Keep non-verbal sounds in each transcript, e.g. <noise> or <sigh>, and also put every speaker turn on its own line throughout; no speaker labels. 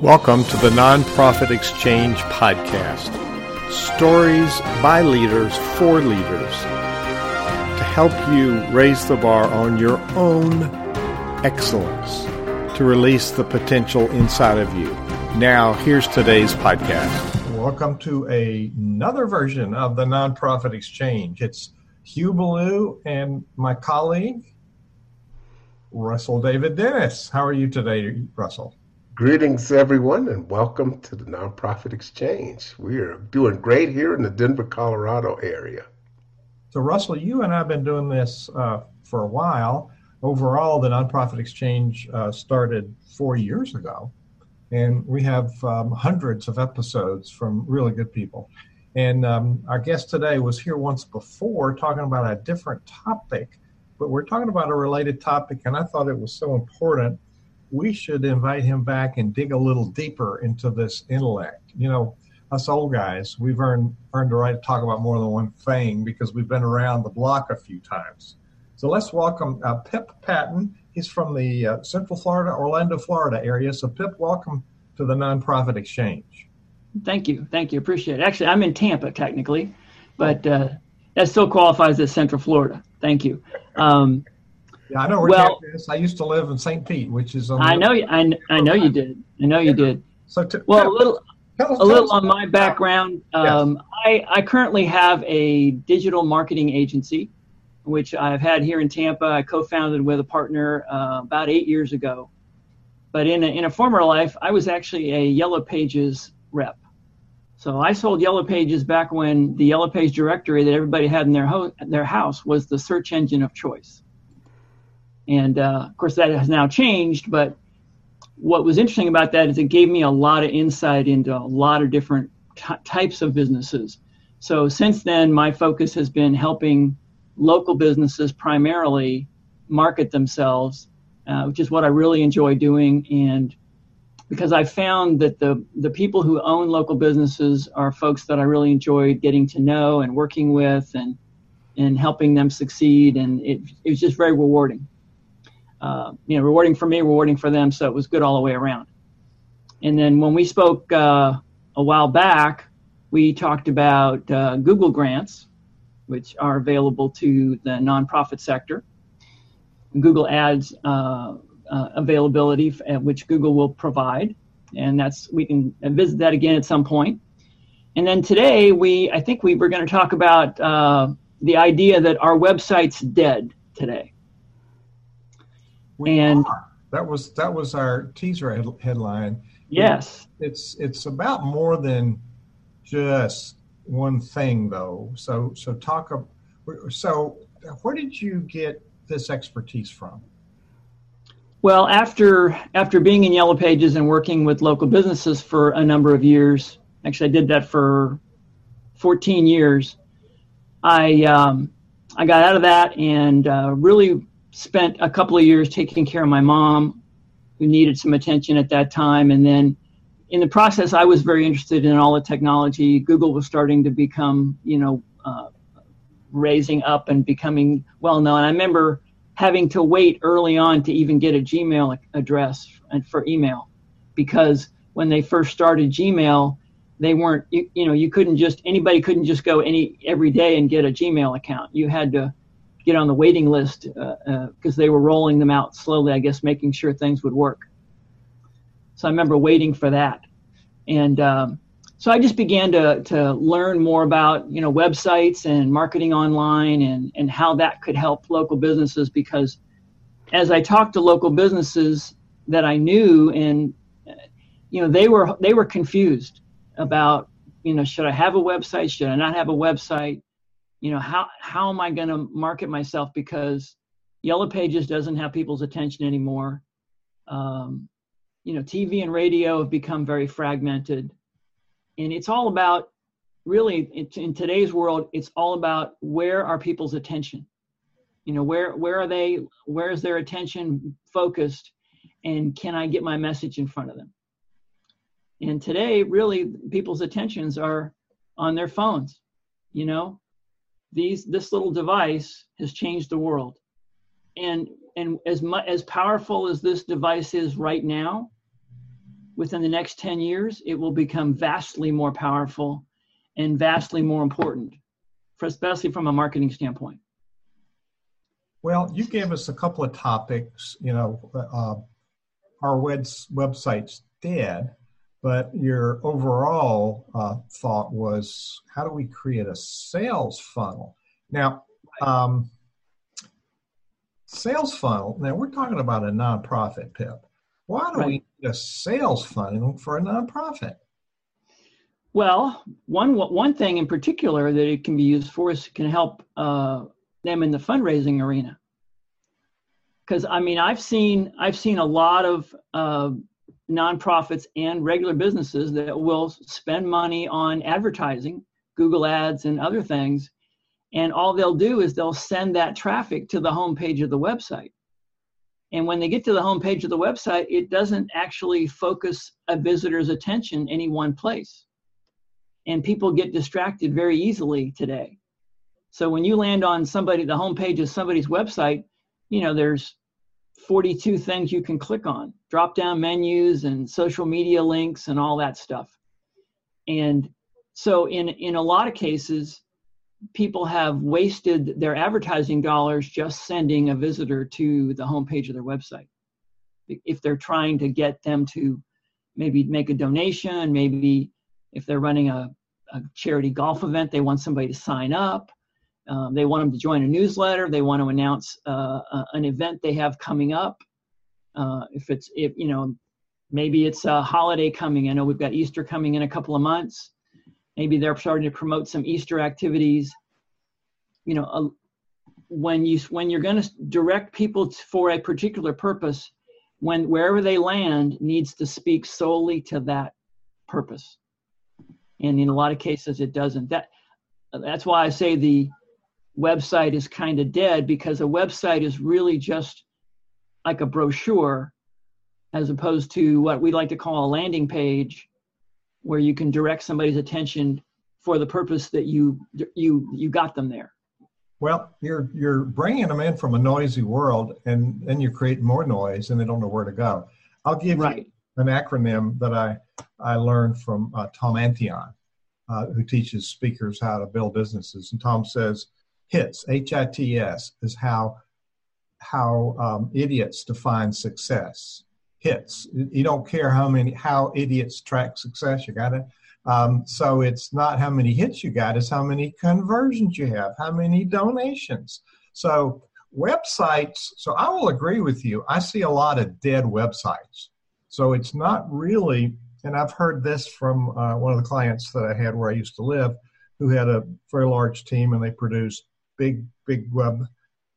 Welcome to the Nonprofit Exchange Podcast. Stories by leaders for leaders to help you raise the bar on your own excellence, to release the potential inside of you. Now, here's today's podcast. Welcome to a, another version of the Nonprofit Exchange. It's Hugh Ballou and my colleague, Russell David Dennis. How are you today, Russell?
Greetings, everyone, and welcome to the Nonprofit Exchange. We are doing great here in the Denver, Colorado area.
So, Russell, you and I have been doing this uh, for a while. Overall, the Nonprofit Exchange uh, started four years ago, and we have um, hundreds of episodes from really good people. And um, our guest today was here once before talking about a different topic, but we're talking about a related topic, and I thought it was so important we should invite him back and dig a little deeper into this intellect. You know, us old guys, we've earned earned the right to talk about more than one thing because we've been around the block a few times. So let's welcome uh, Pip Patton. He's from the uh, Central Florida, Orlando, Florida area. So Pip, welcome to the Nonprofit Exchange.
Thank you, thank you, appreciate it. Actually, I'm in Tampa technically, but uh, that still qualifies as Central Florida. Thank you. Um,
yeah, I know where well, is. I used to live in St. Pete, which is.
I know. You, I, I know you did. I know you did. So to, well, a little. Tell, a little on my background. Um, yes. I, I currently have a digital marketing agency, which I've had here in Tampa. I co-founded with a partner uh, about eight years ago. But in a, in a former life, I was actually a Yellow Pages rep. So I sold Yellow Pages back when the Yellow Page directory that everybody had in their ho- their house was the search engine of choice. And uh, of course, that has now changed. But what was interesting about that is it gave me a lot of insight into a lot of different t- types of businesses. So since then, my focus has been helping local businesses primarily market themselves, uh, which is what I really enjoy doing. And because I found that the the people who own local businesses are folks that I really enjoy getting to know and working with and and helping them succeed, and it, it was just very rewarding uh, you know, rewarding for me, rewarding for them. So it was good all the way around. And then when we spoke uh, a while back, we talked about uh, Google grants, which are available to the nonprofit sector. Google Ads uh, uh, availability, which Google will provide, and that's we can visit that again at some point. And then today, we I think we were going to talk about uh, the idea that our website's dead today.
We and are. that was that was our teaser head, headline.
Yes,
it's it's about more than just one thing, though. So so talk. So where did you get this expertise from?
Well, after after being in Yellow Pages and working with local businesses for a number of years, actually I did that for 14 years. I um, I got out of that and uh, really spent a couple of years taking care of my mom, who needed some attention at that time. And then in the process, I was very interested in all the technology. Google was starting to become, you know, uh, raising up and becoming well known. I remember having to wait early on to even get a Gmail address and for email because when they first started Gmail, they weren't, you, you know, you couldn't just, anybody couldn't just go any every day and get a Gmail account. You had to get on the waiting list because uh, uh, they were rolling them out slowly, I guess, making sure things would work. So I remember waiting for that. And um, so I just began to, to learn more about, you know, websites and marketing online and, and how that could help local businesses because as I talked to local businesses that I knew and, you know, they were, they were confused about, you know, should I have a website? Should I not have a website? You know how how am i going to market myself? Because yellow pages doesn't have people's attention anymore. Um, you know tv and radio have become very fragmented. And it's all about really in, in today's world it's all about where are people's attention? You know where where are they where is their attention focused? And can i get my message in front of them? And today really people's attentions are on their phones you know these this little device has changed the world and and as as powerful as this device is right now within the next 10 years, it will become vastly more powerful and vastly more important, for, especially from a marketing standpoint.
Well, you gave us a couple of topics. You know, uh, our website's dead, but your overall uh, thought was how do we create a sales funnel? Now, um, sales funnel. Now we're talking about a nonprofit, Pip. Why do right. we need a sales funnel for a nonprofit?
Well, one one thing in particular that it can be used for is can help uh, them in the fundraising arena. Because I mean, I've seen I've seen a lot of uh, nonprofits and regular businesses that will spend money on advertising, Google Ads, and other things, and all they'll do is they'll send that traffic to the homepage of the website. And when they get to the homepage of the website, it doesn't actually focus a visitor's attention any one place. And people get distracted very easily today. So when you land on somebody, the homepage of somebody's website, you know, there's 42 things you can click on, drop down menus and social media links and all that stuff. And so in in a lot of cases, people have wasted their advertising dollars just sending a visitor to the homepage of their website. If they're trying to get them to maybe make a donation, maybe if they're running a, a charity golf event, they want somebody to sign up. Um, they want them to join a newsletter. They want to announce uh, an event they have coming up. Uh, if it's, if you know, maybe it's a holiday coming. I know we've got Easter coming in a couple of months maybe they're starting to promote some easter activities you know uh, when you when you're going to direct people for a particular purpose when wherever they land needs to speak solely to that purpose and in a lot of cases it doesn't that that's why i say the website is kind of dead because a website is really just like a brochure as opposed to what we like to call a landing page where you can direct somebody's attention for the purpose that you you you got them there.
Well you're you're bringing them in from a noisy world and then you create more noise and they don't know where to go. I'll give right. you an acronym that i i learned from uh, tom antion uh, who teaches speakers how to build businesses. And tom says hits h-i-t-s is how how um, idiots define success hits. You don't care how many how idiots track success. You got it. Um, so it's not how many hits you got; it's how many conversions you have, how many donations. So websites. So I will agree with you. I see a lot of dead websites. So it's not really. And I've heard this from uh, one of the clients that I had where I used to live, who had a very large team, and they produced big, big web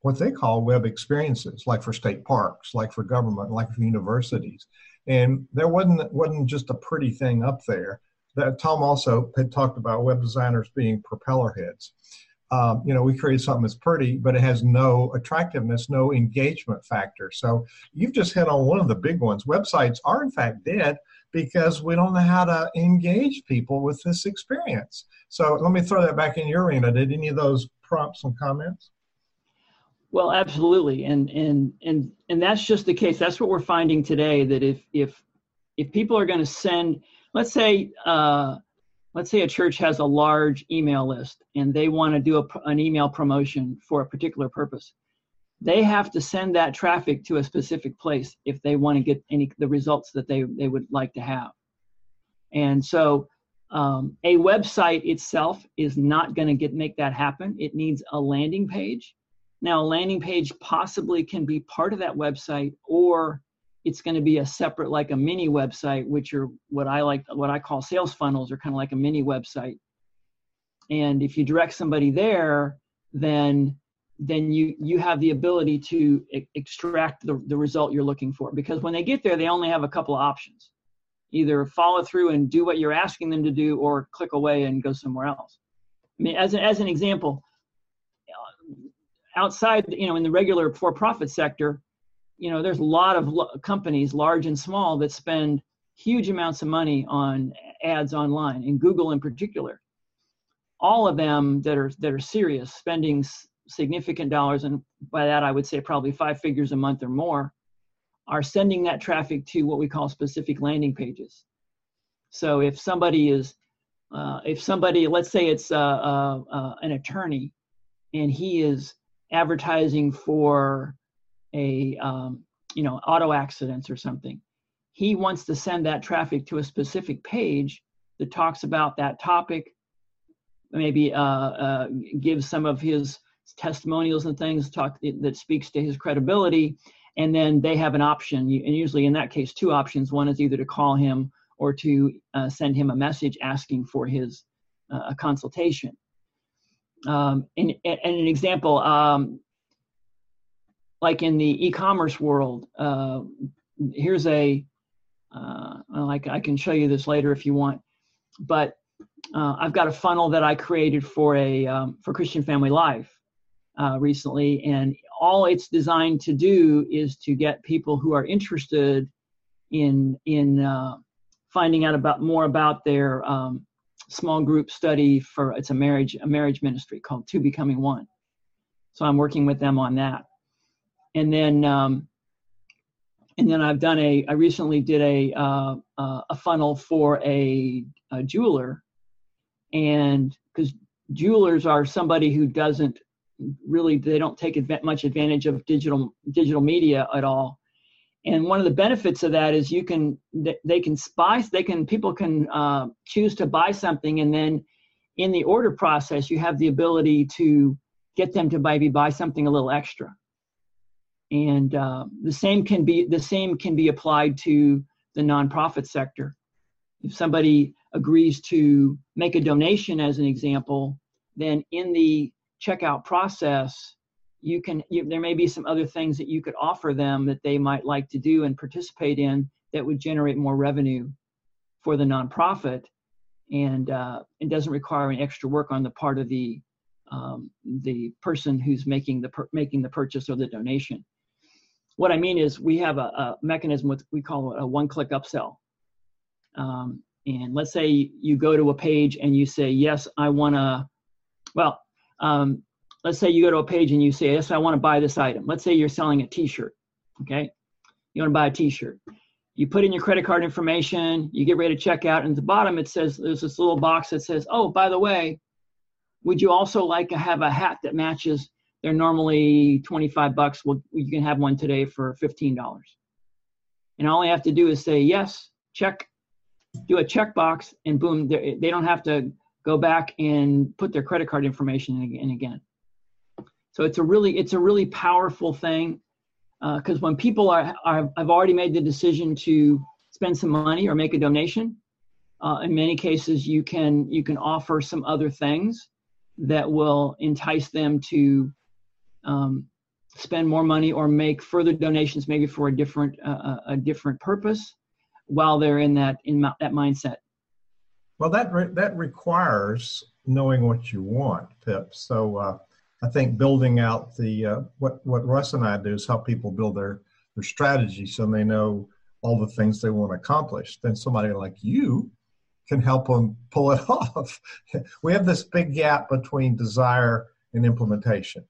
what they call web experiences, like for state parks, like for government, like for universities. And there wasn't wasn't just a pretty thing up there. That Tom also had talked about web designers being propeller heads. Um, you know, we create something that's pretty, but it has no attractiveness, no engagement factor. So you've just hit on one of the big ones. Websites are in fact dead because we don't know how to engage people with this experience. So let me throw that back in your arena. Did any of those prompt some comments?
Well, absolutely, and and and and that's just the case. That's what we're finding today. That if if if people are going to send, let's say, uh, let's say a church has a large email list and they want to do a, an email promotion for a particular purpose, they have to send that traffic to a specific place if they want to get any the results that they they would like to have. And so, um, a website itself is not going to get make that happen. It needs a landing page now, a landing page possibly can be part of that website, or it's going to be a separate, like a mini website, which are what I like, what I call sales funnels, are kind of like a mini website. And if you direct somebody there, then then you you have the ability to e- extract the, the result you're looking for. Because when they get there, they only have a couple of options: either follow through and do what you're asking them to do, or click away and go somewhere else. I mean, as an, as an example, outside, you know, in the regular for-profit sector, you know, there's a lot of lo- companies, large and small, that spend huge amounts of money on ads online, and Google in particular. All of them that are that are serious, spending s- significant dollars, and by that I would say probably five figures a month or more, are sending that traffic to what we call specific landing pages. So if somebody is, uh, if somebody, let's say it's uh, uh, uh, an attorney, and he is advertising for a, um, you know, auto accidents or something, he wants to send that traffic to a specific page that talks about that topic, maybe gives some of his testimonials and things talk that speaks to his credibility and then they have an option and usually in that case two options. One is either to call him or to uh, send him a message asking for his uh, consultation. Um, and, and, an example um, like in the e-commerce world uh, here's a uh, like i can show you this later if you want. But uh, i've got a funnel that i created for a um, for christian family life uh, recently, and all it's designed to do is to get people who are interested in in uh, finding out about more about their um, small group study for it's a marriage a marriage ministry called Two Becoming One. So I'm working with them on that, and then um, and then I've done a I recently did a uh, uh, a funnel for a, a jeweler, and because jewelers are somebody who doesn't really they don't take adv- much advantage of digital digital media at all. And one of the benefits of that is you can they can spy they can people can uh, choose to buy something and then in the order process you have the ability to get them to maybe buy something a little extra. And uh, the same can be the same can be applied to the nonprofit sector. If somebody agrees to make a donation as an example then in the checkout process, you can you, there may be some other things that you could offer them that they might like to do and participate in that would generate more revenue for the nonprofit, and uh, it doesn't require any extra work on the part of the um, the person who's making the per- making the purchase or the donation. What I mean is we have a, a mechanism with we call a one-click upsell. Um, and let's say you go to a page and you say, yes, I want to. Well, um, let's say you go to a page and you say, yes, I want to buy this item. Let's say you're selling a t-shirt, okay? You want to buy a t-shirt. You put in your credit card information, you get ready to check out, and at the bottom it says, there's this little box that says, oh, by the way, would you also like to have a hat that matches? They're normally 25 bucks. Well, you can have one today for $15. And all you have to do is say yes, check, do a checkbox, and boom, they don't have to go back and put their credit card information in again. So it's a really it's a really powerful thing because uh, when people are, are have already made the decision to spend some money or make a donation, uh, in many cases you can you can offer some other things that will entice them to um, spend more money or make further donations maybe for a different uh, a different purpose while they're in that in that mindset
well, that re- that requires knowing what you want, Pip. So uh, I think building out the uh, what what Russ and I do is help people build their their strategy so they know all the things they want to accomplish. Then somebody like you can help them pull it <laughs> off. we have this big gap between desire and implementation.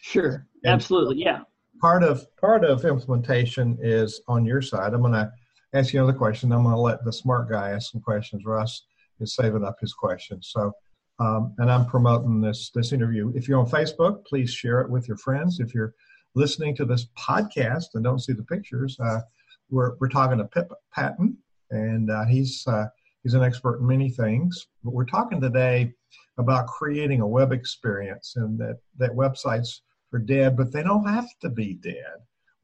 Sure, and absolutely, yeah.
Part of part of implementation is on your side. I'm going to ask you another question. I'm going to let the smart guy ask some questions, Russ is saving up his questions. So, um, and I'm promoting this this interview. If you're on Facebook, please share it with your friends. If you're listening to this podcast and don't see the pictures, uh, we're we're talking to Pip Patton, and uh, he's uh, he's an expert in many things. But we're talking today about creating a web experience, and that that websites are dead, but they don't have to be dead.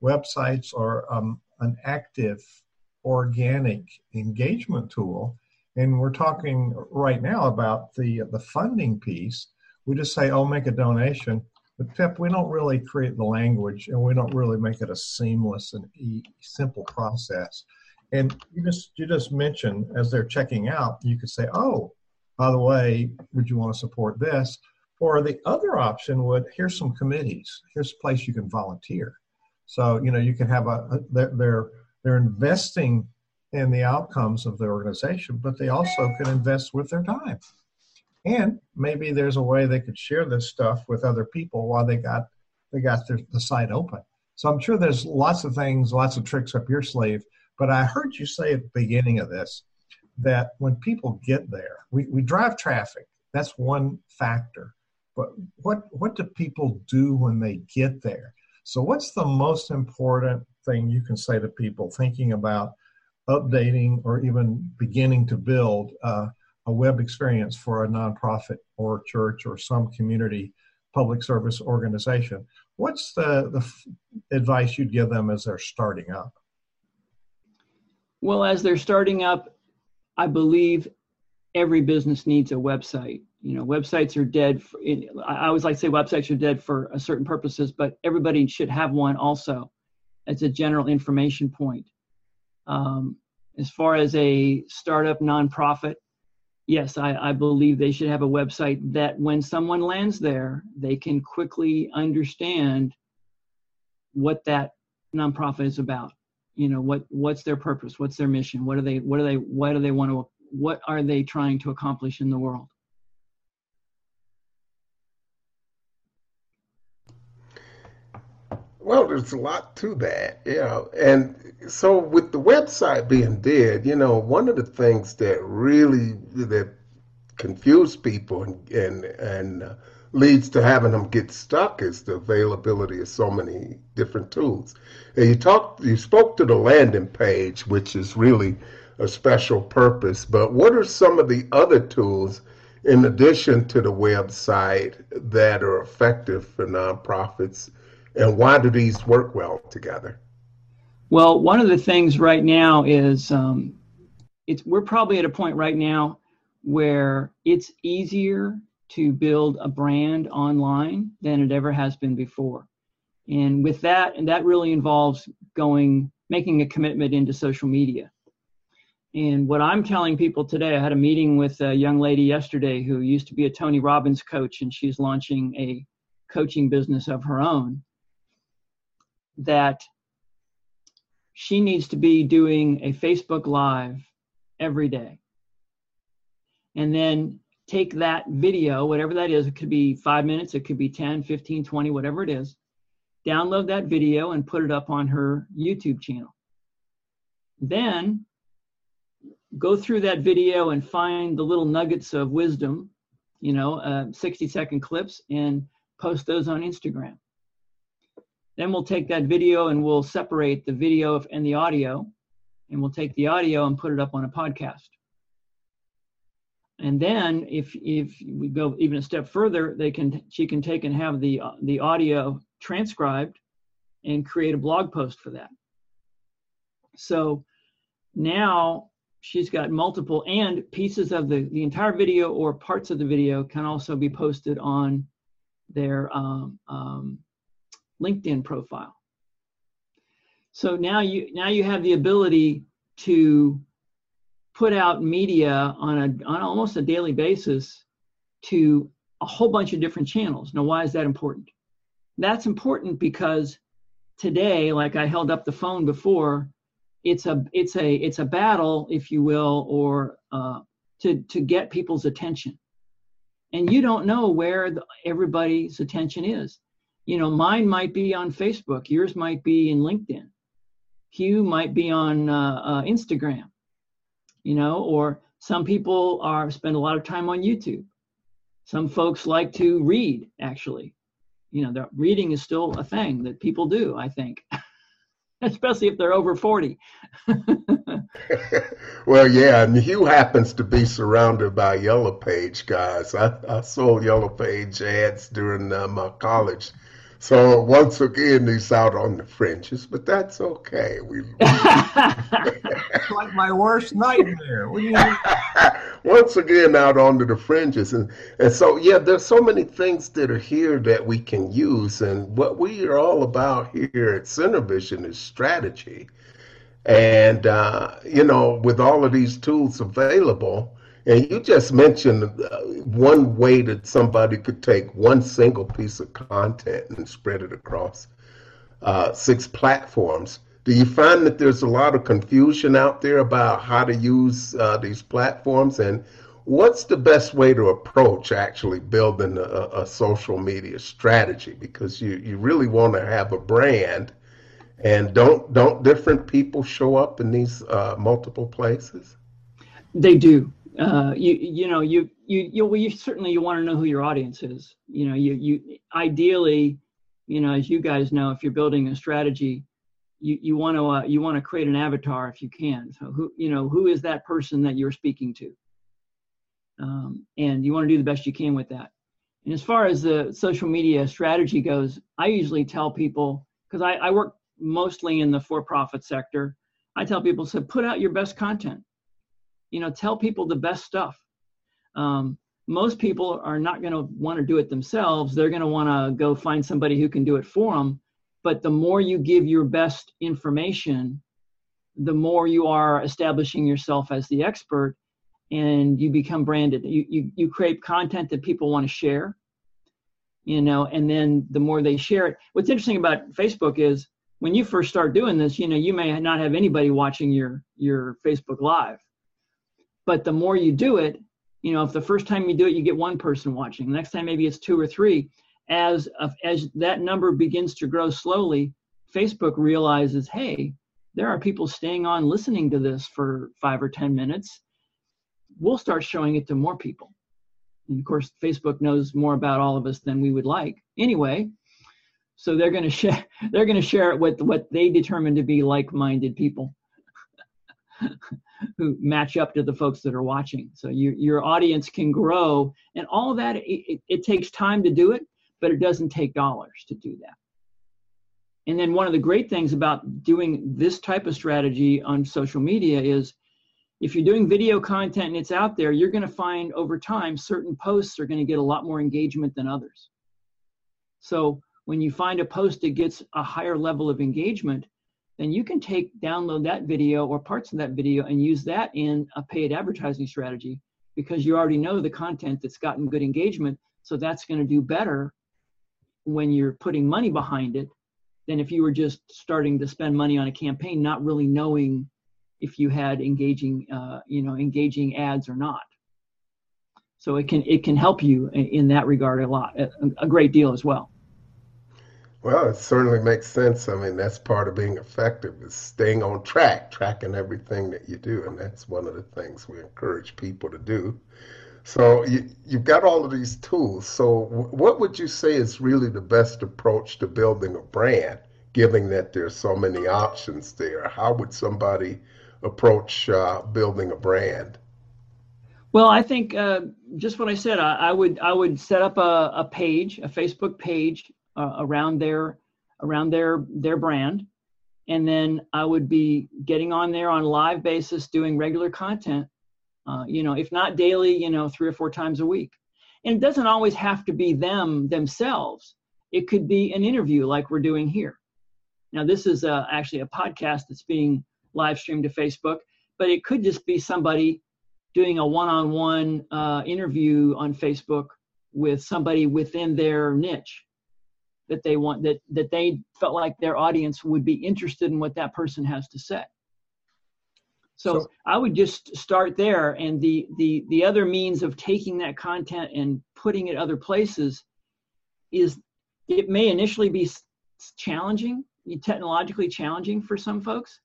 Websites are um, an active, organic engagement tool and we're talking right now about the the funding piece. We just say, "Oh, make a donation," but Pip, we don't really create the language, and we don't really make it a seamless and e- simple process. And you just you just mentioned as they're checking out, you could say, "Oh, by the way, would you want to support this?" Or the other option would here's some committees. Here's a place you can volunteer. So you know you can have a, a they're they're investing in the outcomes of the organization, but they also can invest with their time. And maybe there's a way they could share this stuff with other people while they got they got their, the site open. So I'm sure there's lots of things, lots of tricks up your sleeve. But I heard you say at the beginning of this that when people get there, we, we drive traffic. That's one factor. But what what do people do when they get there? So what's the most important thing you can say to people thinking about updating or even beginning to build uh, a web experience for a nonprofit or church or some community public service organization? What's the, the f- advice you'd give them as they're starting up?
Well, as they're starting up, I believe every business needs a website. You know, websites are dead. For, I always like to say websites are dead for a certain purposes, but everybody should have one also as a general information point. Um, as far as a startup nonprofit, yes, I, I believe they should have a website that when someone lands there, they can quickly understand what that nonprofit is about. You know, what what's their purpose? What's their mission? What are they? What are they? What do they want to? What are they trying to accomplish in the world?
Well, there's a lot to that, yeah. And so with the website being dead, you know, one of the things that really that confuse people and and, and uh, leads to having them get stuck is the availability of so many different tools. And you talked, you spoke to the landing page, which is really a special purpose. But what are some of the other tools in addition to the website that are effective for nonprofits? And why do these work well together?
Well, one of the things right now is um, it's we're probably at a point right now where it's easier to build a brand online than it ever has been before. And with that, and that really involves going making a commitment into social media. And what I'm telling people today, I had a meeting with a young lady yesterday who used to be a Tony Robbins coach, and she's launching a coaching business of her own that she needs to be doing a Facebook Live every day. And then take that video, whatever that is, it could be five minutes, it could be 10, 15, 20, whatever it is, download that video and put it up on her YouTube channel. Then go through that video and find the little nuggets of wisdom, you know, uh, 60 second clips, and post those on Instagram. Then we'll take that video and we'll separate the video and the audio, and we'll take the audio and put it up on a podcast. And then if if we go even a step further, they can she can take and have the the audio transcribed and create a blog post for that. So now she's got multiple and pieces of the the entire video or parts of the video can also be posted on their um, um, LinkedIn profile. So now you now you have the ability to put out media on a on almost a daily basis to a whole bunch of different channels. Now, why is that important? That's important because today, like I held up the phone before, it's a it's a it's a battle, if you will, or uh, to to get people's attention, and you don't know where the, everybody's attention is you know, mine might be on Facebook, yours might be in LinkedIn, Hugh might be on uh, uh, Instagram, you know, or some people are spend a lot of time on YouTube. Some folks like to read, actually. You know, reading is still a thing that people do, I think. <laughs> especially if they're over 40. <laughs>
well, yeah, and Hugh happens to be surrounded by Yellow Page guys. I, I sold Yellow Page ads during uh, my college so once again, he's out on the fringes, but that's okay. We
it's <laughs> <laughs> like my worst nightmare. <laughs>
once again, out onto the fringes, and and so yeah, there's so many things that are here that we can use, and what we are all about here at SynerVision is strategy, and uh, you know, with all of these tools available and you just mentioned uh, one way that somebody could take one single piece of content and spread it across uh, six platforms. Do you find that there's a lot of confusion out there about how to use uh, these platforms? And what's the best way to approach actually building a, a social media strategy? Because you, you really want to have a brand And don't don't different people show up in these uh, multiple places?
They do. Uh, you you know you you you, well, you certainly you want to know who your audience is. You know you you ideally, you know as you guys know, if you're building a strategy, you you want to uh, you want to create an avatar if you can. So who you know who is that person that you're speaking to, um, and you want to do the best you can with that. And as far as the social media strategy goes, I usually tell people because I, I work mostly in the for-profit sector. I tell people, so put out your best content. You know, tell people the best stuff. Um, most people are not going to want to do it themselves. They're going to want to go find somebody who can do it for them. But the more you give your best information, the more you are establishing yourself as the expert and you become branded. You, you, you create content that people want to share, you know, and then the more they share it. What's interesting about Facebook is when you first start doing this, you know, you may not have anybody watching your your Facebook Live, but the more you do it, you know, if the first time you do it, you get one person watching. The next time maybe it's two or three. As as that number begins to grow slowly, Facebook realizes, hey, there are people staying on listening to this for five or ten minutes. We'll start showing it to more people. And of course, Facebook knows more about all of us than we would like. Anyway, so they're going <laughs> to share they're going to share it with what they determine to be like-minded people <laughs> who match up to the folks that are watching. So your your audience can grow and all that it, it takes time to do it but it doesn't take dollars to do that. And then one of the great things about doing this type of strategy on social media is if you're doing video content and it's out there you're going to find over time certain posts are going to get a lot more engagement than others. So when you find a post that gets a higher level of engagement, then you can take download that video or parts of that video and use that in a paid advertising strategy because you already know the content that's gotten good engagement. So that's going to do better when you're putting money behind it than if you were just starting to spend money on a campaign, not really knowing if you had engaging, uh, you know, engaging ads or not. So it can it can help you in that regard a lot, a, a great deal as well.
Well, it certainly makes sense. I mean, that's part of being effective is staying on track, tracking everything that you do, and that's one of the things we encourage people to do. So you, you've got all of these tools. So what would you say is really the best approach to building a brand, given that there's so many options there? How would somebody approach uh, building a brand?
Well, I think uh, just what I said. I, I, would I would set up a, a page, a Facebook page uh, around their around their their brand. And then i would be getting on there on live basis doing regular content uh, you know if not daily you know three or four times a week. And it doesn't always have to be them themselves. It could be an interview like we're doing here. Now this is uh, actually a podcast that's being live streamed to facebook but it could just be somebody doing a one-on-one uh, interview on facebook with somebody within their niche that they want that that they felt like their audience would be interested in what that person has to say. So, so, i would just start there and the the the other means of taking that content and putting it other places is it may initially be challenging technologically challenging for some folks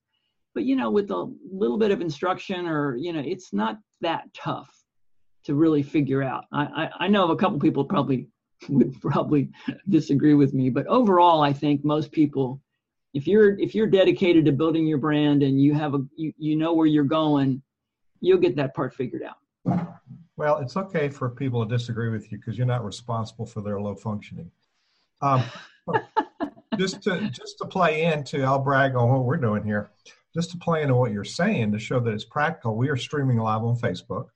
but you know with a little bit of instruction or you know it's not that tough to really figure out. I i, I know of a couple people probably <laughs> would probably disagree with me. But overall i think most people if you're if you're dedicated to building your brand and you have a you, you know where you're going you'll get that part figured out.
Well it's okay for people to disagree with you because you're not responsible for their low functioning. Um, <laughs> just to just to play into i'll brag on what we're doing here. Just to play into what you're saying to show that it's practical we are streaming live on facebook.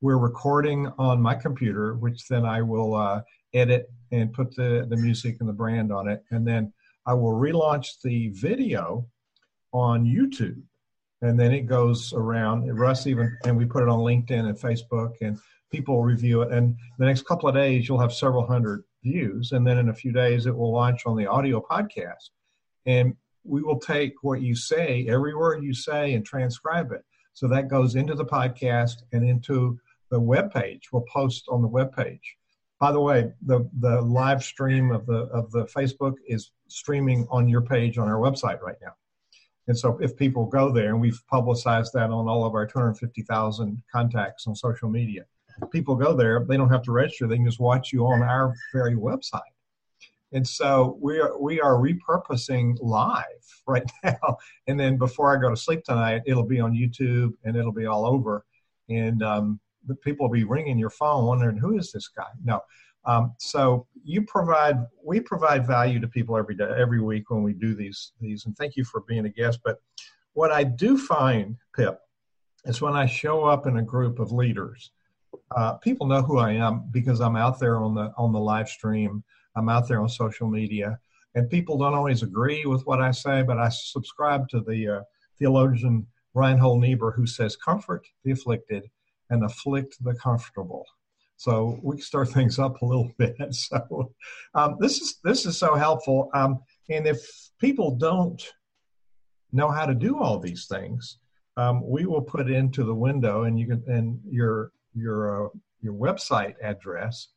We're recording on my computer which then i will uh, edit and put the, the music and the brand on it. And then I will relaunch the video on YouTube. And then it goes around. Russ even, and we put it on LinkedIn and Facebook, and people review it. And the next couple of days, you'll have several hundred views. And then in a few days, it will launch on the audio podcast. And we will take what you say, every word you say, and transcribe it. So that goes into the podcast and into the web page. We'll post on the web page. By the way, the the live stream of the of the Facebook is streaming on your page on our website right now. And so if people go there, and we've publicized that on all of our 250,000 contacts on social media, people go there, they don't have to register. They can just watch you on our very website. And so we are we are repurposing live right <laughs> now. And then before I go to sleep tonight, it'll be on YouTube and it'll be all over. And um, people will be ringing your phone, wondering who is this guy. No. Um, so you provide we provide value to people every day, every week when we do these these. And thank you for being a guest. But what I do find, Pip, is when I show up in a group of leaders, uh, people know who I am because I'm out there on the on the live stream I'm out there on social media, and people don't always agree with what I say, but I subscribe to the uh, theologian Reinhold Niebuhr, who says, "Comfort the afflicted and afflict the comfortable." So we can start things up a little <laughs> bit. So um, this is this is so helpful. Um, and if people don't know how to do all these things, um, we will put into the window, and you can and your your uh, your website address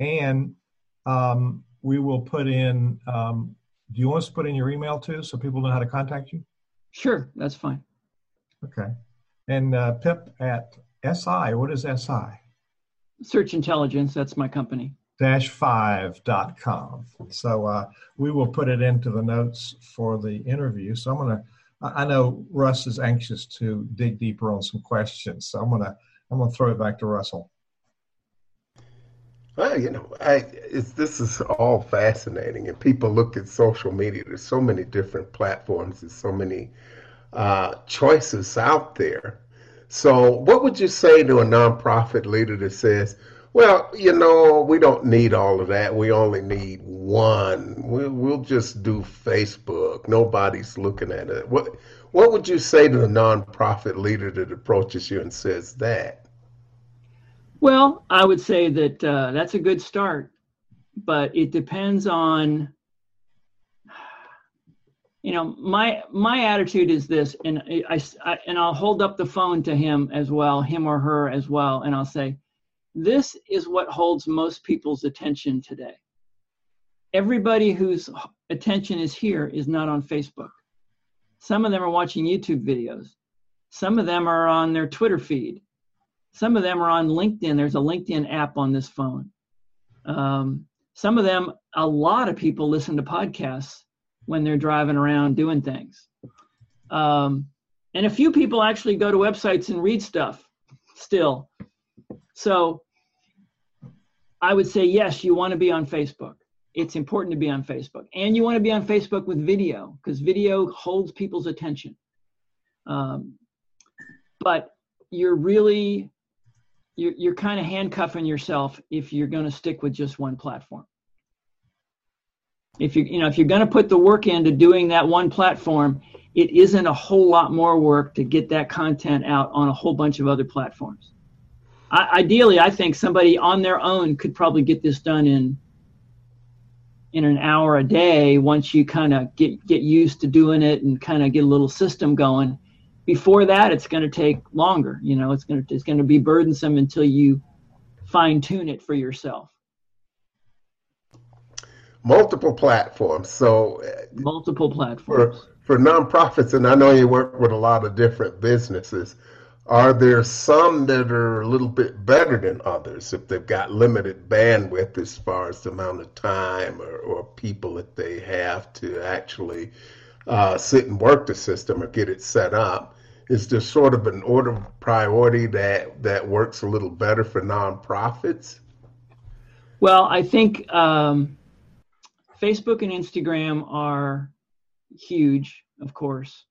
and um, we will put in. Um, do you want us to put in your email too, so people know how to contact you?
Sure, that's fine.
Okay. And uh, Pip at SI. What is SI?
Search Intelligence. That's my company.
Dash five dot com. So uh, we will put it into the notes for the interview. So I'm gonna. I know Russ is anxious to dig deeper on some questions, so I'm gonna I'm gonna throw it back to Russell.
Well, you know, I this is all fascinating, and people look at social media. There's so many different platforms. There's so many uh, choices out there. So, what would you say to a nonprofit leader that says, "Well, you know, we don't need all of that. We only need one. We'll, we'll just do Facebook. Nobody's looking at it." What What would you say to a nonprofit leader that approaches you and says that?
Well, I would say that uh, that's a good start, but it depends on. You know, my my attitude is this, and I, I and I'll hold up the phone to him as well, him or her as well, and I'll say, this is what holds most people's attention today. Everybody whose attention is here is not on Facebook. Some of them are watching YouTube videos. Some of them are on their Twitter feed. Some of them are on LinkedIn. There's a LinkedIn app on this phone. Um, some of them, a lot of people listen to podcasts when they're driving around doing things. Um, and a few people actually go to websites and read stuff still. So I would say, yes, you want to be on Facebook. It's important to be on Facebook. And you want to be on Facebook with video because video holds people's attention. Um, but you're really you're, you're kind of handcuffing yourself if you're going to stick with just one platform if you you know if you're going to put the work into doing that one platform it isn't a whole lot more work to get that content out on a whole bunch of other platforms. I, ideally i think somebody on their own could probably get this done in in an hour a day once you kind of get get used to doing it and kind of get a little system going. Before that it's going to take longer you know it's going to it's going to be burdensome until you fine tune it for yourself
multiple platforms so uh,
multiple platforms
for, for nonprofits and i know you work with a lot of different businesses are there some that are a little bit better than others if they've got limited bandwidth as far as the amount of time or, or people that they have to actually uh, sit and work the system or get it set up. Is there sort of an order of priority that that works a little better for nonprofits?
Well, I think um, Facebook and Instagram are huge, of course,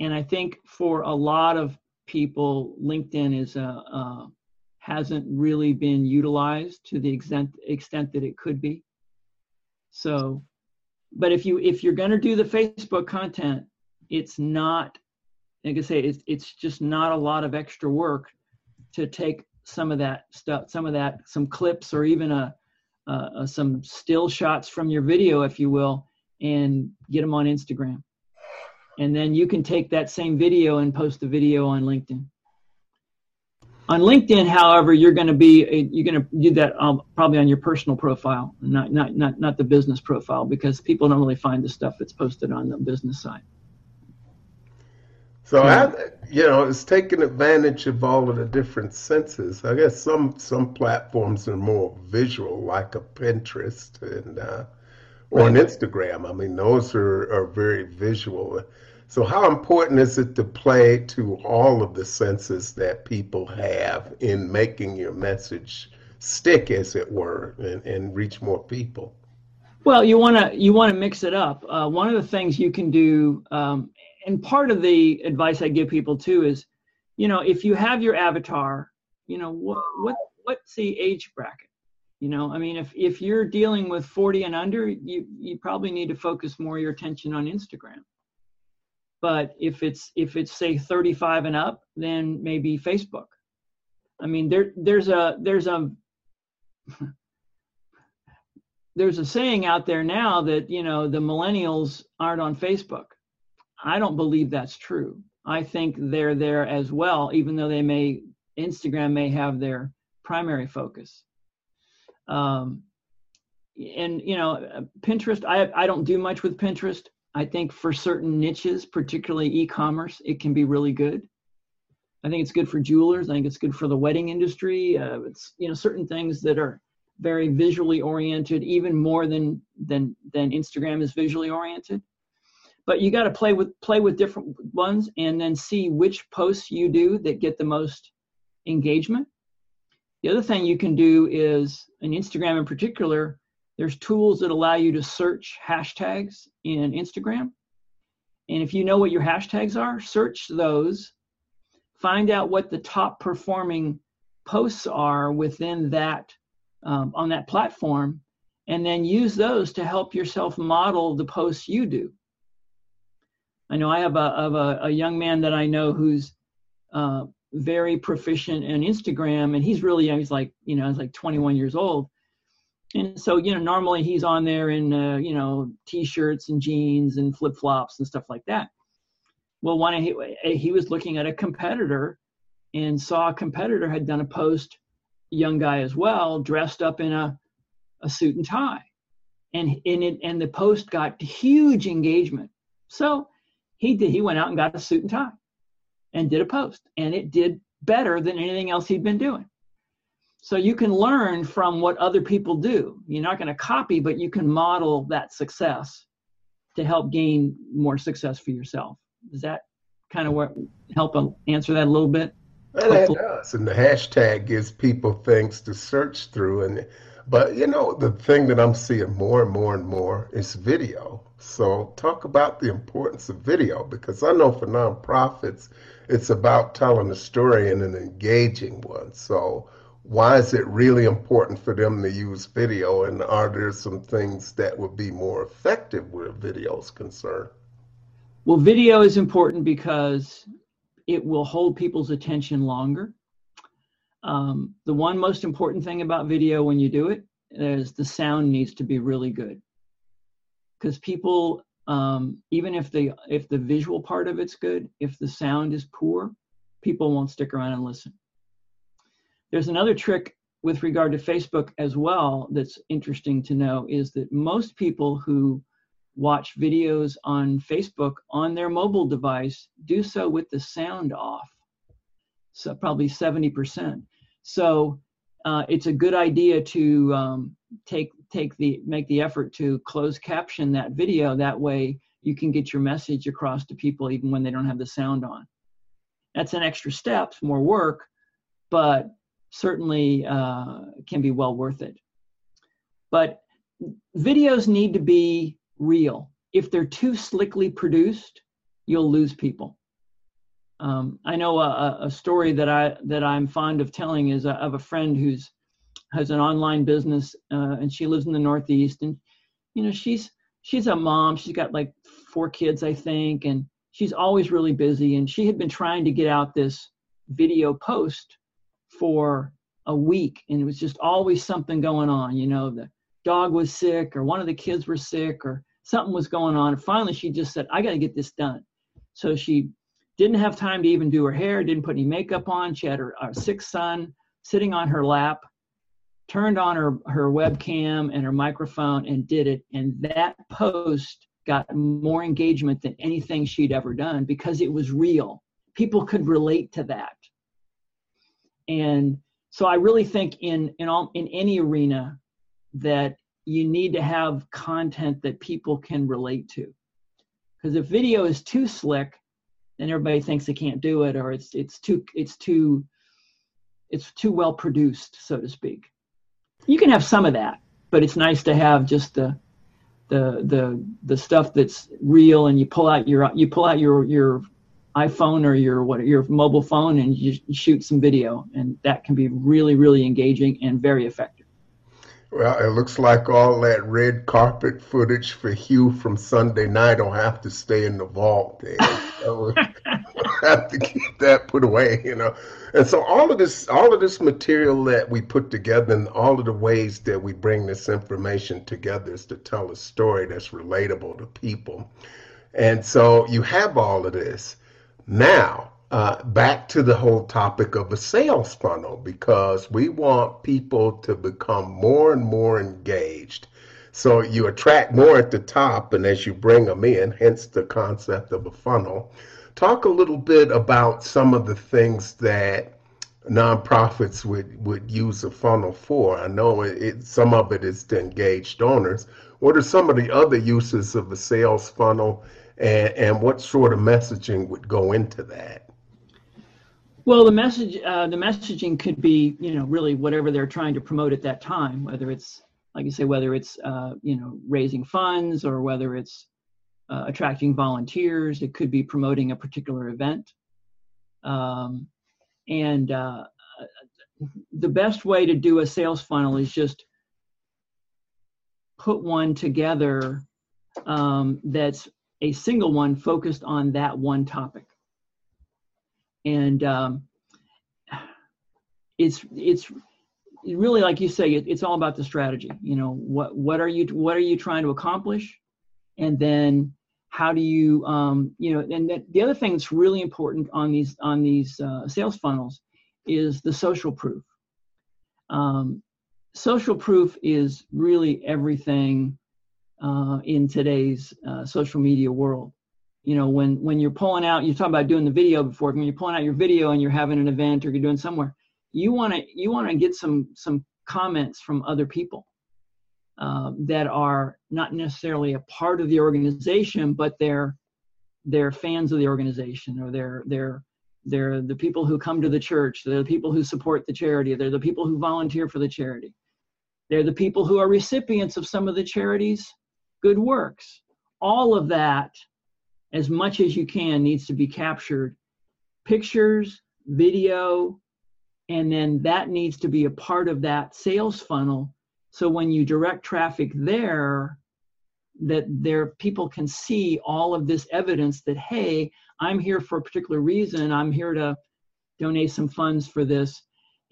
and I think for a lot of people, LinkedIn is a, uh, hasn't really been utilized to the extent extent that it could be. So but if you if you're going to do the facebook content it's not like i say it's, it's just not a lot of extra work to take some of that stuff some of that some clips or even a, a some still shots from your video if you will and get them on instagram and then you can take that same video and post the video on linkedin On LinkedIn, however, you're going to be you're going to do that um, probably on your personal profile, not not not not the business profile, because people don't really find the stuff that's posted on the business side.
So I, you know, it's taking advantage of all of the different senses. I guess some some platforms are more visual, like a Pinterest and uh, or an Instagram. I mean, those are are very visual. So how important is it to play to all of the senses that people have in making your message stick, as it were, and, and reach more people?
Well, you want to you want to mix it up. Uh, one of the things you can do, um, and part of the advice I give people too is, you know, if you have your avatar, you know, what what what's the age bracket? You know, I mean, if if you're dealing with 40 and under, you you probably need to focus more your attention on Instagram. But if it's if it's say 35 and up, then maybe Facebook. I mean, there there's a there's a <laughs> there's a saying out there now that you know the millennials aren't on Facebook. I don't believe that's true. I think they're there as well, even though they may Instagram may have their primary focus. Um, and you know, Pinterest. I I don't do much with Pinterest. I think for certain niches, particularly e-commerce, it can be really good. I think it's good for jewelers. I think it's good for the wedding industry. Uh, it's you know certain things that are very visually oriented, even more than than than Instagram is visually oriented but you got to play with play with different ones and then see which posts you do that get the most engagement. The other thing you can do is in instagram in particular there's tools that allow you to search hashtags in instagram. And if you know what your hashtags are search those. Find out what the top performing posts are within that um, on that platform and then use those to help yourself model the posts you do I know I have a, of a, a young man that I know who's uh, very proficient in Instagram, and he's really young. He's like, you know, he's like 21 years old. And so, you know, normally he's on there in, uh, you know, t-shirts and jeans and flip flops and stuff like that. Well, one he, he was looking at a competitor and saw a competitor had done a post, young guy as well, dressed up in a, a suit and tie. And, and, it, and the post got huge engagement. So he did he went out and got a suit and tie and did a post and it did better than anything else he'd been doing. So you can learn from what other people do. You're not going to copy but you can model that success to help gain more success for yourself. Does that kind of what help answer that a little bit?
Well, that does and the hashtag gives people things to search through and but you know the thing that i'm seeing more and more and more is video so, talk about the importance of video because I know for nonprofits, it's about telling a story in an engaging one. So, why is it really important for them to use video? And are there some things that would be more effective where video is concerned?
Well, video is important because it will hold people's attention longer. Um, the one most important thing about video when you do it is the sound needs to be really good because people um, even if the if the visual part of it's good if the sound is poor people won't stick around and listen. There's another trick with regard to facebook as well that's interesting to know is that most people who watch videos on facebook on their mobile device do so with the sound off. So probably 70% so uh, it's a good idea to um, take take the make the effort to close caption that video. That way you can get your message across to people even when they don't have the sound on. That's an extra step more work but certainly uh, can be well worth it. But videos need to be real. If they're too slickly produced you'll lose people. Um, i know a, a, story that i that i'm fond of telling is a, of a friend who's has an online business uh, and she lives in the northeast. And you know she's she's a mom. She's got like four kids i think and she's always really busy. And she had been trying to get out this video post for a week and it was just always something going on. You know the dog was sick or one of the kids were sick or something was going on. And finally she just said i got to get this done. So she didn't have time to even do her hair, didn't put any makeup on. She had her, her sick son sitting on her lap, turned on her, her webcam and her microphone and did it. And that post got more engagement than anything she'd ever done because it was real. People could relate to that. And so I really think in in all in any arena that you need to have content that people can relate to. Because if video is too slick, then everybody thinks they can't do it or it's it's too it's too it's too well produced, so to speak. You can have some of that, but it's nice to have just the the the the stuff that's real and you pull out your you pull out your your iPhone or your what your mobile phone and you shoot some video and that can be really really engaging and very effective.
Well, it looks like all that red carpet footage for Hugh from Sunday night will have to stay in the vault. There. <laughs> have to keep that put away, you know. And so all of this, all of this material that we put together, and all of the ways that we bring this information together, is to tell a story that's relatable to people. And so you have all of this now uh, back to the whole topic of a sales funnel because we want people to become more and more engaged. So you attract more at the top, and as you bring them in, hence the concept of a funnel. Talk a little bit about some of the things that nonprofits would, would use a funnel for. I know it, it, some of it is to engage donors. What are some of the other uses of a sales funnel, and, and what sort of messaging would go into that?
Well, the message, uh, the messaging could be, you know, really whatever they're trying to promote at that time. Whether it's, like you say, whether it's, uh, you know, raising funds or whether it's uh, attracting volunteers. It could be promoting a particular event. Um, and uh, the best way to do a sales funnel is just put one together um, that's a single one focused on that one topic and um, it's it's really like you say it, it's all about the strategy you know what what are you what are you trying to accomplish and then how do you um, you know and that, the other thing that's really important on these on these uh, sales funnels is the social proof. Um, social proof is really everything uh, in today's uh, social media world. You know when when you're pulling out you talk about doing the video before when you're pulling out your video and you're having an event or you're doing somewhere you want to you want to get some some comments from other people uh, that are not necessarily a part of the organization but they're they're fans of the organization or they're they're they're the people who come to the church they're the people who support the charity they're the people who volunteer for the charity. They're the people who are recipients of some of the charities good works. All of that as much as you can needs to be captured. Pictures video and then that needs to be a part of that sales funnel so when you direct traffic there that there people can see all of this evidence that hey i'm here for a particular reason. I'm here to donate some funds for this.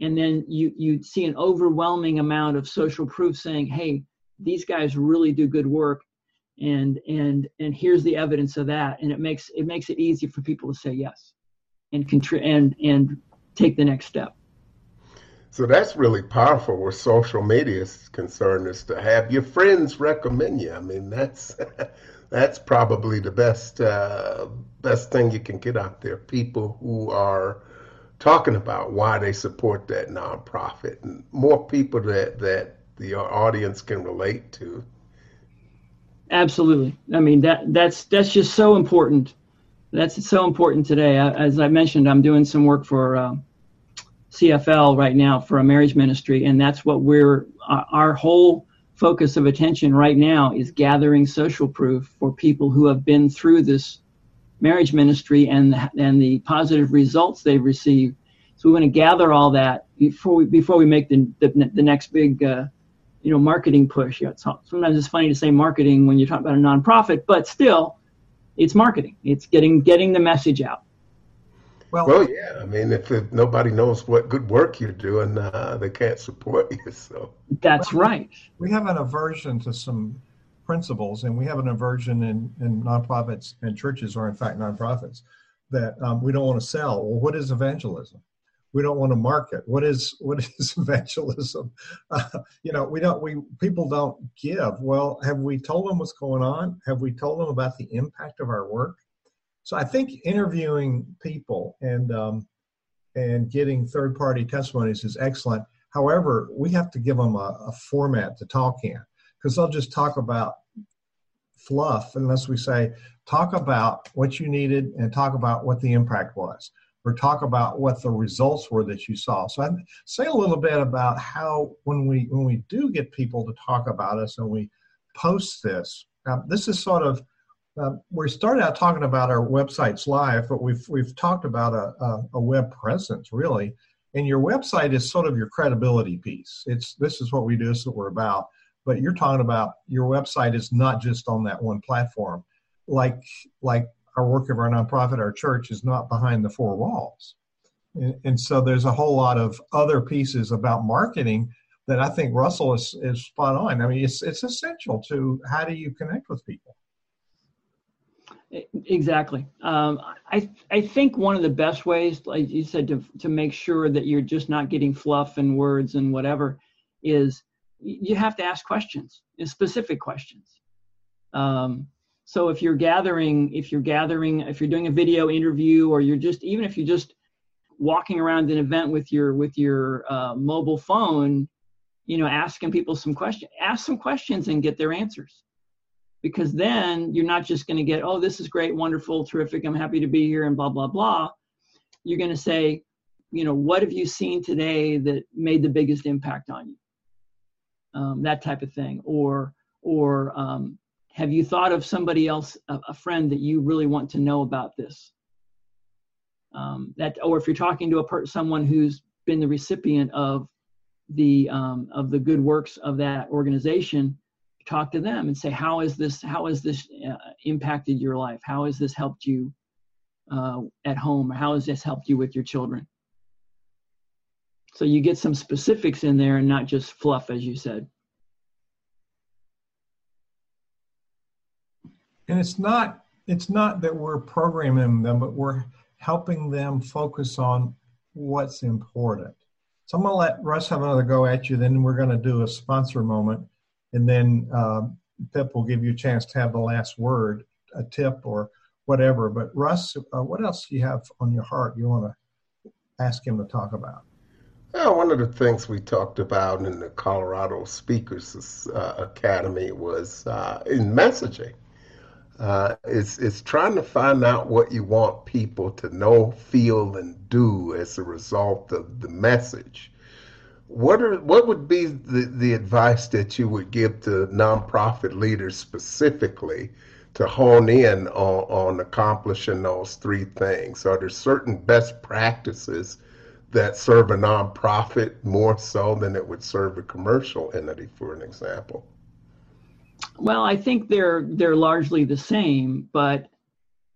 And then you you see an overwhelming amount of social proof saying hey these guys really do good work. And and and here's the evidence of that. And it makes it makes it easy for people to say yes and contri- and and take the next step
so that's really powerful where social media is concerned is to have your friends recommend you i mean that's <laughs> that's probably the best uh, best thing you can get out there people who are talking about why they support that nonprofit and more people that that the audience can relate to
Absolutely. I mean that that's that's just so important. That's so important today. As I mentioned, I'm doing some work for uh, CFL right now for a marriage ministry, and that's what we're our whole focus of attention right now is gathering social proof for people who have been through this marriage ministry and and the positive results they've received. So we want to gather all that before we before we make the the, the next big uh, you know marketing push. Yeah, sometimes it's funny to say marketing when you're talking about a nonprofit, but still, it's marketing. It's getting getting the message out.
Well, well yeah. I mean, if, if nobody knows what good work you're doing, uh, they can't support <laughs> you. So
that's well, right.
We have an aversion to some principles, and we have an aversion in, in nonprofits and churches, or in fact nonprofits, that um, we don't want to sell. Well, what is evangelism? We don't want to market. What is <laughs> what is evangelism? <laughs> Uh, you know, we don't. We people don't give. Well, have we told them what's going on? Have we told them about the impact of our work? So I think interviewing people and um, and getting third party testimonies is excellent. However, we have to give them a, a format to talk in because they'll just talk about fluff unless we say talk about what you needed and talk about what the impact was or talk about what the results were that you saw so i'd say a little bit about how when we when we do get people to talk about us and we post this uh, this is sort of uh, we started out talking about our websites live but we've we've talked about a, a, a web presence really. And your website is sort of your credibility piece. It's this is what we do this is what we're about. But you're talking about your website is not just on that one platform. Like like our work of our nonprofit our church is not behind the four walls. And, and so there's a whole lot of other pieces about marketing that i think russell is, is spot on. I mean it's it's essential to how do you connect with people
Exactly. Um, I I think one of the best ways, like you said, to to make sure that you're just not getting fluff and words and whatever, is you have to ask questions, specific questions. Um, so if you're gathering, if you're gathering, if you're doing a video interview, or you're just even if you're just walking around an event with your with your uh, mobile phone, you know, asking people some questions, ask some questions and get their answers, because then you're not just going to get, oh, this is great, wonderful, terrific, I'm happy to be here, and blah blah blah. You're going to say, you know, what have you seen today that made the biggest impact on you? um, that type of thing or or um, have you thought of somebody else a, a, friend that you really want to know about this um, that or if you're talking to a per- someone who's been the recipient of the um, of the good works of that organization talk to them and say how is this how has this uh, impacted your life how has this helped you uh, at home how has this helped you with your children so you get some specifics in there and not just fluff, as you said.
And it's not it's not that we're programming them, but we're helping them focus on what's important. So I'm going to let Russ have another go at you. Then we're going to do a sponsor moment, and then uh, Pip will give you a chance to have the last word, a tip or whatever. But Russ, uh, what else do you have on your heart you want to ask him to talk about?
Well, one of the things we talked about in the Colorado Speakers uh, Academy was uh, in messaging. Uh, it's, it's trying to find out what you want people to know, feel, and do as a result of the message. What are what would be the, the advice that you would give to nonprofit leaders specifically to hone in on, on accomplishing those three things? Are there certain best practices that serve a nonprofit more so than it would serve a commercial entity, for an example?
Well, I think they're they're largely the same, but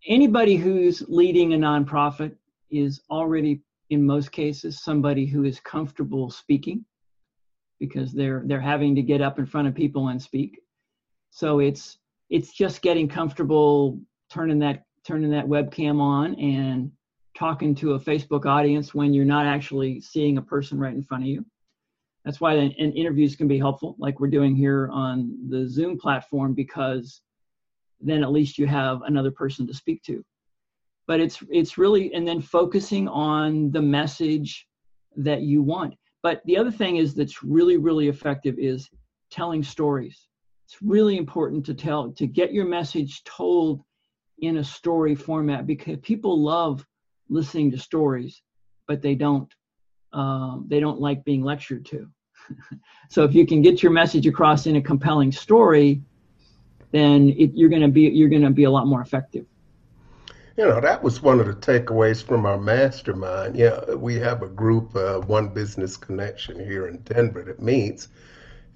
anybody who's leading a nonprofit is already in most cases somebody who is comfortable speaking because they're they're having to get up in front of people and speak. So it's it's just getting comfortable turning that turning that webcam on and talking to a Facebook audience when you're not actually seeing a person right in front of you. That's why and interviews can be helpful, like we're doing here on the Zoom platform, because then at least you have another person to speak to. But it's it's really and then focusing on the message that you want. But the other thing is that's really really effective is telling stories. It's really important to tell to get your message told in a story format because people love listening to stories, but they don't um, they don't like being lectured to. <laughs> so if you can get your message across in a compelling story, then it, you're going to be you're going to be a lot more effective.
You know, that was one of the takeaways from our mastermind. Yeah, we have a group, uh, One Business Connection here in Denver that meets,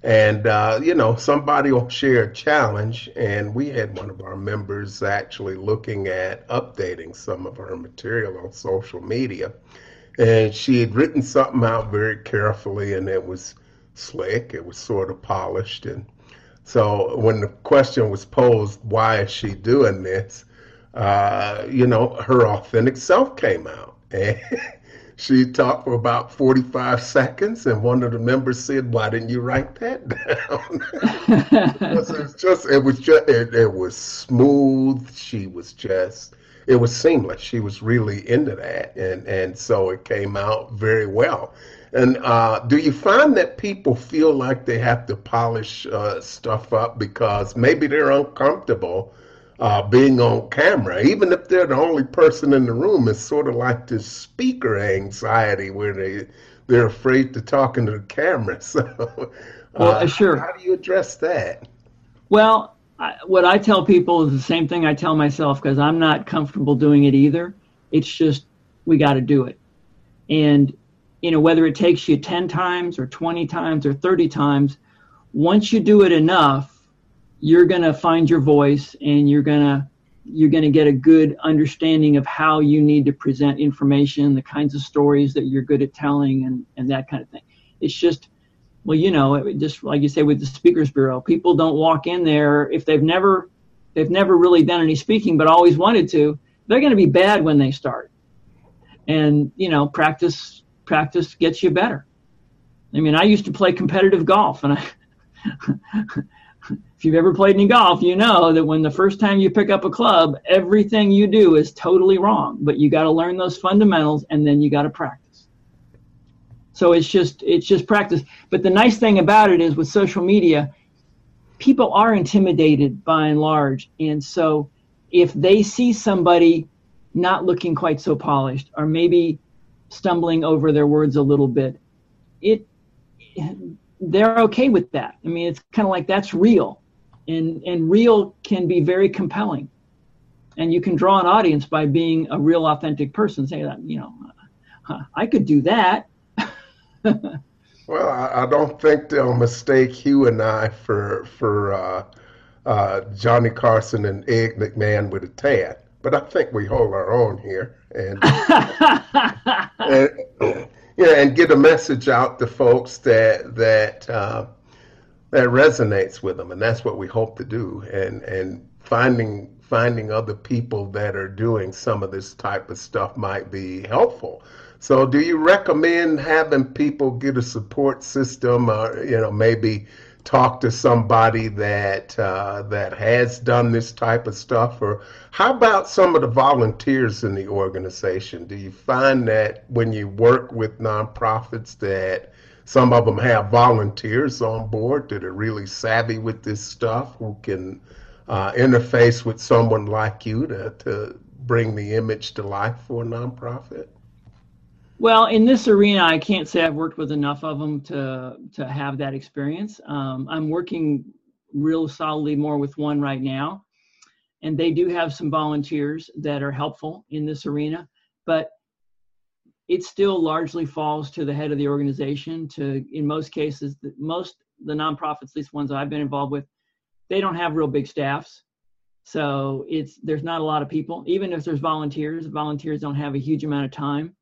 and uh, you know somebody will share a challenge and we had one of our members actually looking at updating some of her material on social media. And she had written something out very carefully and it was slick it was sort of polished. And so when the question was posed why is she doing this uh, you know, her authentic self came out. <laughs> And she talked for about 45 seconds, and one of the members said, Why didn't you write that down? <laughs> it was just, it was just, it, it was smooth. She was just, it was seamless. She was really into that. And, and so it came out very well. And uh, do you find that people feel like they have to polish uh, stuff up because maybe they're uncomfortable uh, being on camera, even if they're the only person in the room? It's sort of like this speaker anxiety where they they're afraid to talk into the camera. <laughs> So,
well, uh, sure.
How do you address that?
Well, I, what I tell people is the same thing I tell myself because I'm not comfortable doing it either. It's just we got to do it, and you know, whether it takes you 10 times or 20 times or 30 times, once you do it enough, you're going to find your voice and you're going to you're going to get a good understanding of how you need to present information, the kinds of stories that you're good at telling and and that kind of thing. It's just well, you know, just like you say with the speakers bureau, people don't walk in there if they've never they've never really done any speaking but always wanted to, they're going to be bad when they start. And, you know, practice practice gets you better. I mean, I used to play competitive golf, and I, <laughs> if you've ever played any golf, you know that when the first time you pick up a club, everything you do is totally wrong. But you got to learn those fundamentals, and then you got to practice. So it's just it's just practice. But the nice thing about it is with social media, people are intimidated by and large, and so if they see somebody not looking quite so polished, or maybe stumbling over their words a little bit, it they're okay with that. I mean, it's kind of like that's real, and and real can be very compelling, and you can draw an audience by being a real, authentic person. Say that you know, I could do that. <laughs>
well, I, I, don't think they'll mistake Hugh and I for for uh, uh, Johnny Carson and Ed McMahon with a tad but I think we hold our own here and, <laughs> <laughs> and yeah, and get a message out to folks that that uh, that resonates with them, and that's what we hope to do. And and finding finding other people that are doing some of this type of stuff might be helpful. So, do you recommend having people get a support system, or you know, maybe talk to somebody that uh, that has done this type of stuff or how about some of the volunteers in the organization? Do you find that when you work with nonprofits that some of them have volunteers on board that are really savvy with this stuff who can uh, interface with someone like you to, to bring the image to life for a nonprofit
well, in this arena, I can't say I've worked with enough of them to to have that experience. Um, I'm working real solidly more with one right now, and they do have some volunteers that are helpful in this arena, but it still largely falls to the head of the organization. To in most cases, the, most the nonprofits, at least ones I've been involved with, they don't have real big staffs. So it's there's not a lot of people. Even if there's volunteers, volunteers don't have a huge amount of time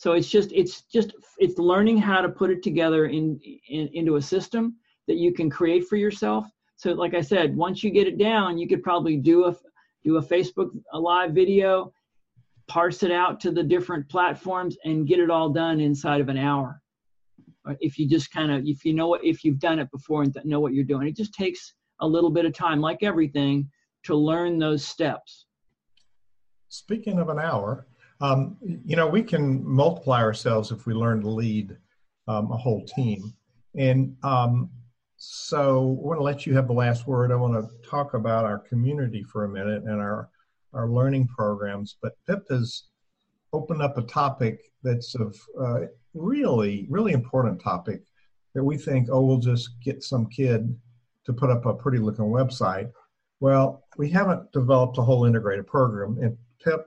so it's just it's just it's learning how to put it together in, in into a system that you can create for yourself. So like I said, once you get it down, you could probably do a do a Facebook a live video, parse it out to the different platforms, and get it all done inside of an hour. Uh, if you just kind of if you know what if you've done it before and know what you're doing, it just takes a little bit of time, like everything, to learn those steps.
Speaking of an hour, um, you know, we can multiply ourselves if we learn to lead um, a whole team. And um, so I want to let you have the last word. I want to talk about our community for a minute and our, our learning programs. But Pip has opened up a topic that's of uh, really, really important topic that we think, oh, we'll just get some kid to put up a pretty looking website. Well, we haven't developed a whole integrated program. And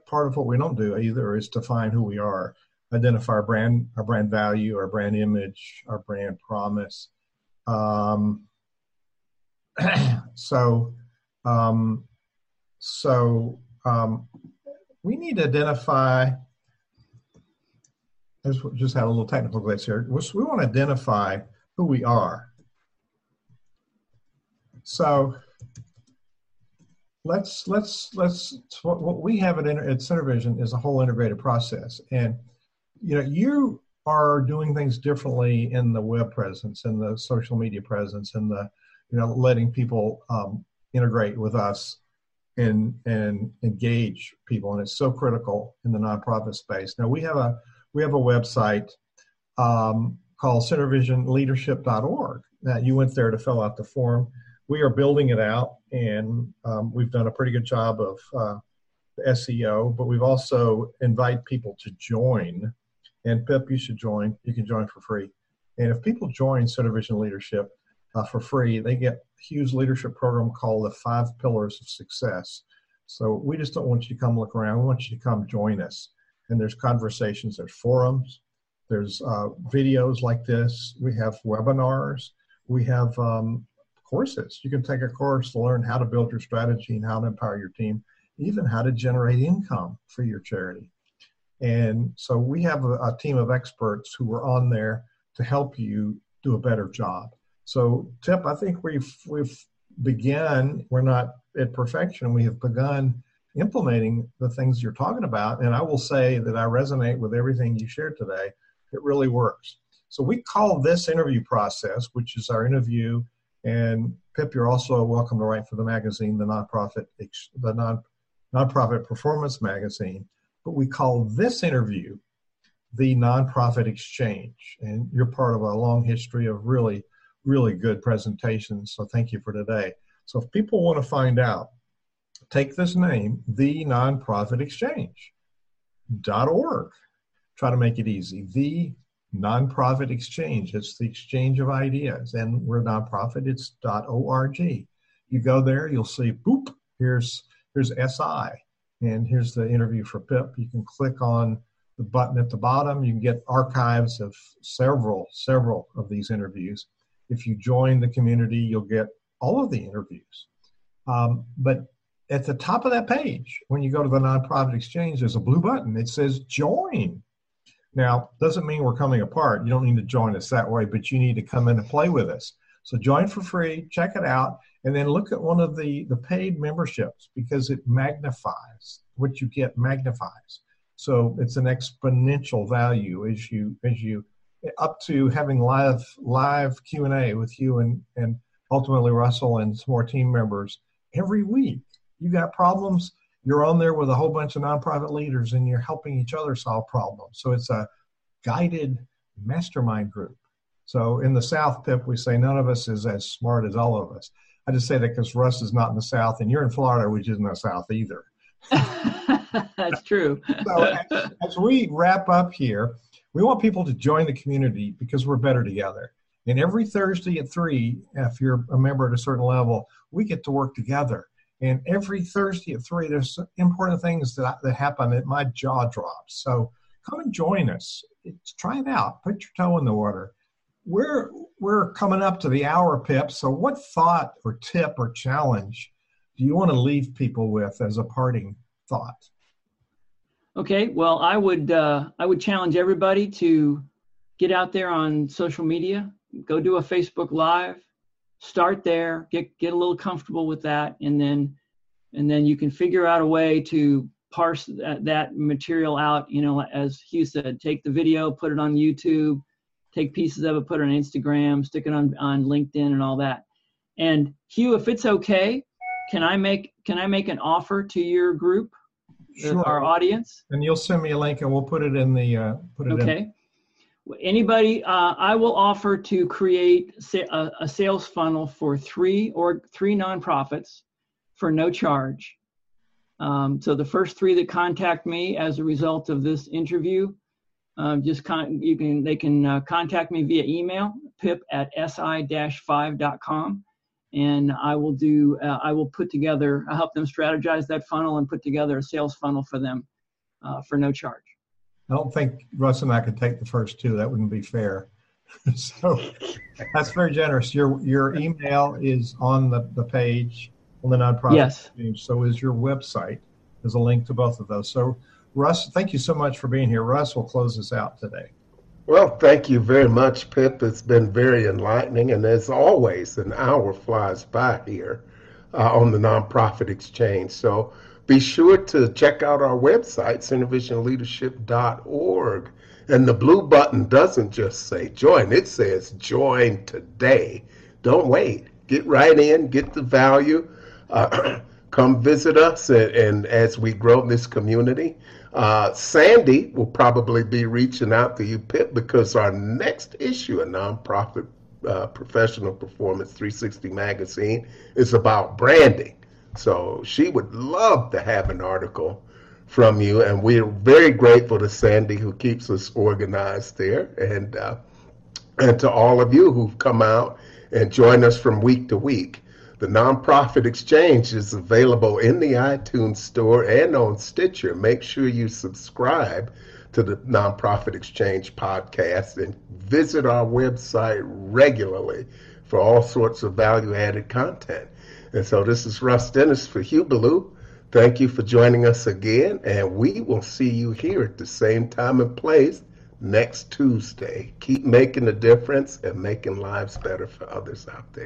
part of what we don't do either is define who we are, identify our brand, our brand value, our brand image, our brand promise. Um, <clears throat> so, um, so um, we need to identify. I just had a little technical glitch here. We want to identify who we are. So let's let's let's what we have at, at SynerVision is a whole integrated process, and you know you are doing things differently in the web presence and the social media presence and the you know letting people um, integrate with us and and engage people. And it's so critical in the nonprofit space. Now we have a we have a website um, called synervisionleadership.org that you went there to fill out the form we are building it out and um, we've done a pretty good job of uh, seo but we've also invite people to join and pip you should join you can join for free and if people join synervision leadership uh, for free. They get huge leadership program called the Five Pillars of Success. So we just don't want you to come look around. We want you to come join us. And there's conversations, there's forums, there's uh, videos like this. We have webinars. We have um, courses. You can take a course to learn how to build your strategy and how to empower your team, even how to generate income for your charity. And so we have a, a team of experts who are on there to help you do a better job. So, Pip, I think we've we've begun. We're not at perfection. We have begun implementing the things you're talking about, and I will say that I resonate with everything you shared today. It really works. So we call this interview process, which is our interview, and Pip, you're also welcome to write for the magazine, the nonprofit, the non nonprofit performance magazine. But we call this interview the nonprofit exchange, and you're part of a long history of really really good presentations. So thank you for today. So if people want to find out, take this name, the nonprofit exchange. Dot org. Try to make it easy. The nonprofit exchange. It's the exchange of ideas. And we're a nonprofit, it's .org. You go there, you'll see, boop, here's here's SI. And here's the interview for PIP. You can click on the button at the bottom. You can get archives of several, several of these interviews. If you join the community, you'll get all of the interviews. Um, but at the top of that page, when you go to the nonprofit exchange, there's a blue button. It says join. Now, doesn't mean we're coming apart. You don't need to join us that way, but you need to come in and play with us. So join for free, check it out, and then look at one of the, the paid memberships because it magnifies what you get magnifies. So it's an exponential value as you as you up to having live live Q and A with you and and ultimately Russell and some more team members every week. You got problems, you're on there with a whole bunch of nonprofit leaders and you're helping each other solve problems. So it's a guided mastermind group. So in the South, Pip, we say none of us is as smart as all of us. I just say that because Russ is not in the South and you're in Florida, which isn't the South either. <laughs>
That's true. <laughs>
so as, as we wrap up here, we want people to join the community because we're better together. And every Thursday at three, if you're a member at a certain level, we get to work together. And every Thursday at three, there's important things that, that happen that my jaw drops. So come and join us. It's, try it out. Put your toe in the water. We're we're coming up to the hour, Pip. So what thought or tip or challenge do you want to leave people with as a parting thought?
Okay, well, I would uh, I would challenge everybody to get out there on social media, go do a Facebook Live, start there, get get a little comfortable with that, and then and then you can figure out a way to parse that, that material out. You know, as Hugh said, take the video, put it on YouTube, take pieces of it, put it on Instagram, stick it on on LinkedIn, and all that. And Hugh, if it's okay, can I make can I make an offer to your group? sure. our audience.
And you'll send me a link, and we'll put it in the uh, put it
okay. In. Anybody, uh, I will offer to create a, a sales funnel for three or three nonprofits for no charge. Um, so the first three that contact me as a result of this interview, um, just con- you can they can uh, contact me via email pip at si-5.com and I will do uh, I will put together I'll help them strategize that funnel and put together a sales funnel for them uh, for no charge.
I don't think Russ and I could take the first two. That wouldn't be fair. <laughs> so that's very generous. Your your email is on the, the page on the nonprofit
yes.
page. So is your website. There's a link to both of those. So Russ, thank you so much for being here. Russ will close us out today.
Well, thank you very much, Pip. It's been very enlightening, and as always, an hour flies by here. uh, on the nonprofit exchange. So be sure to check out our website, synervisionleadership.org. And the blue button doesn't just say join, it says join today. Don't wait. Get right in, get the value. Uh, <clears throat> come visit us and, and, as we grow this community. Uh, Sandy will probably be reaching out to you, Pip, because our next issue a Nonprofit uh, Professional Performance 360 magazine is about branding. So she would love to have an article from you, and we're very grateful to Sandy who keeps us organized there, and uh, and to all of you who've come out and join us from week to week. The Nonprofit Exchange is available in the iTunes Store and on Stitcher. Make sure you subscribe to the Nonprofit Exchange podcast and visit our website regularly for all sorts of value added content. And so this is Russ Dennis for Hugh Ballou. Thank you for joining us again, and we will see you here at the same time and place next Tuesday. Keep making a difference and making lives better for others out there.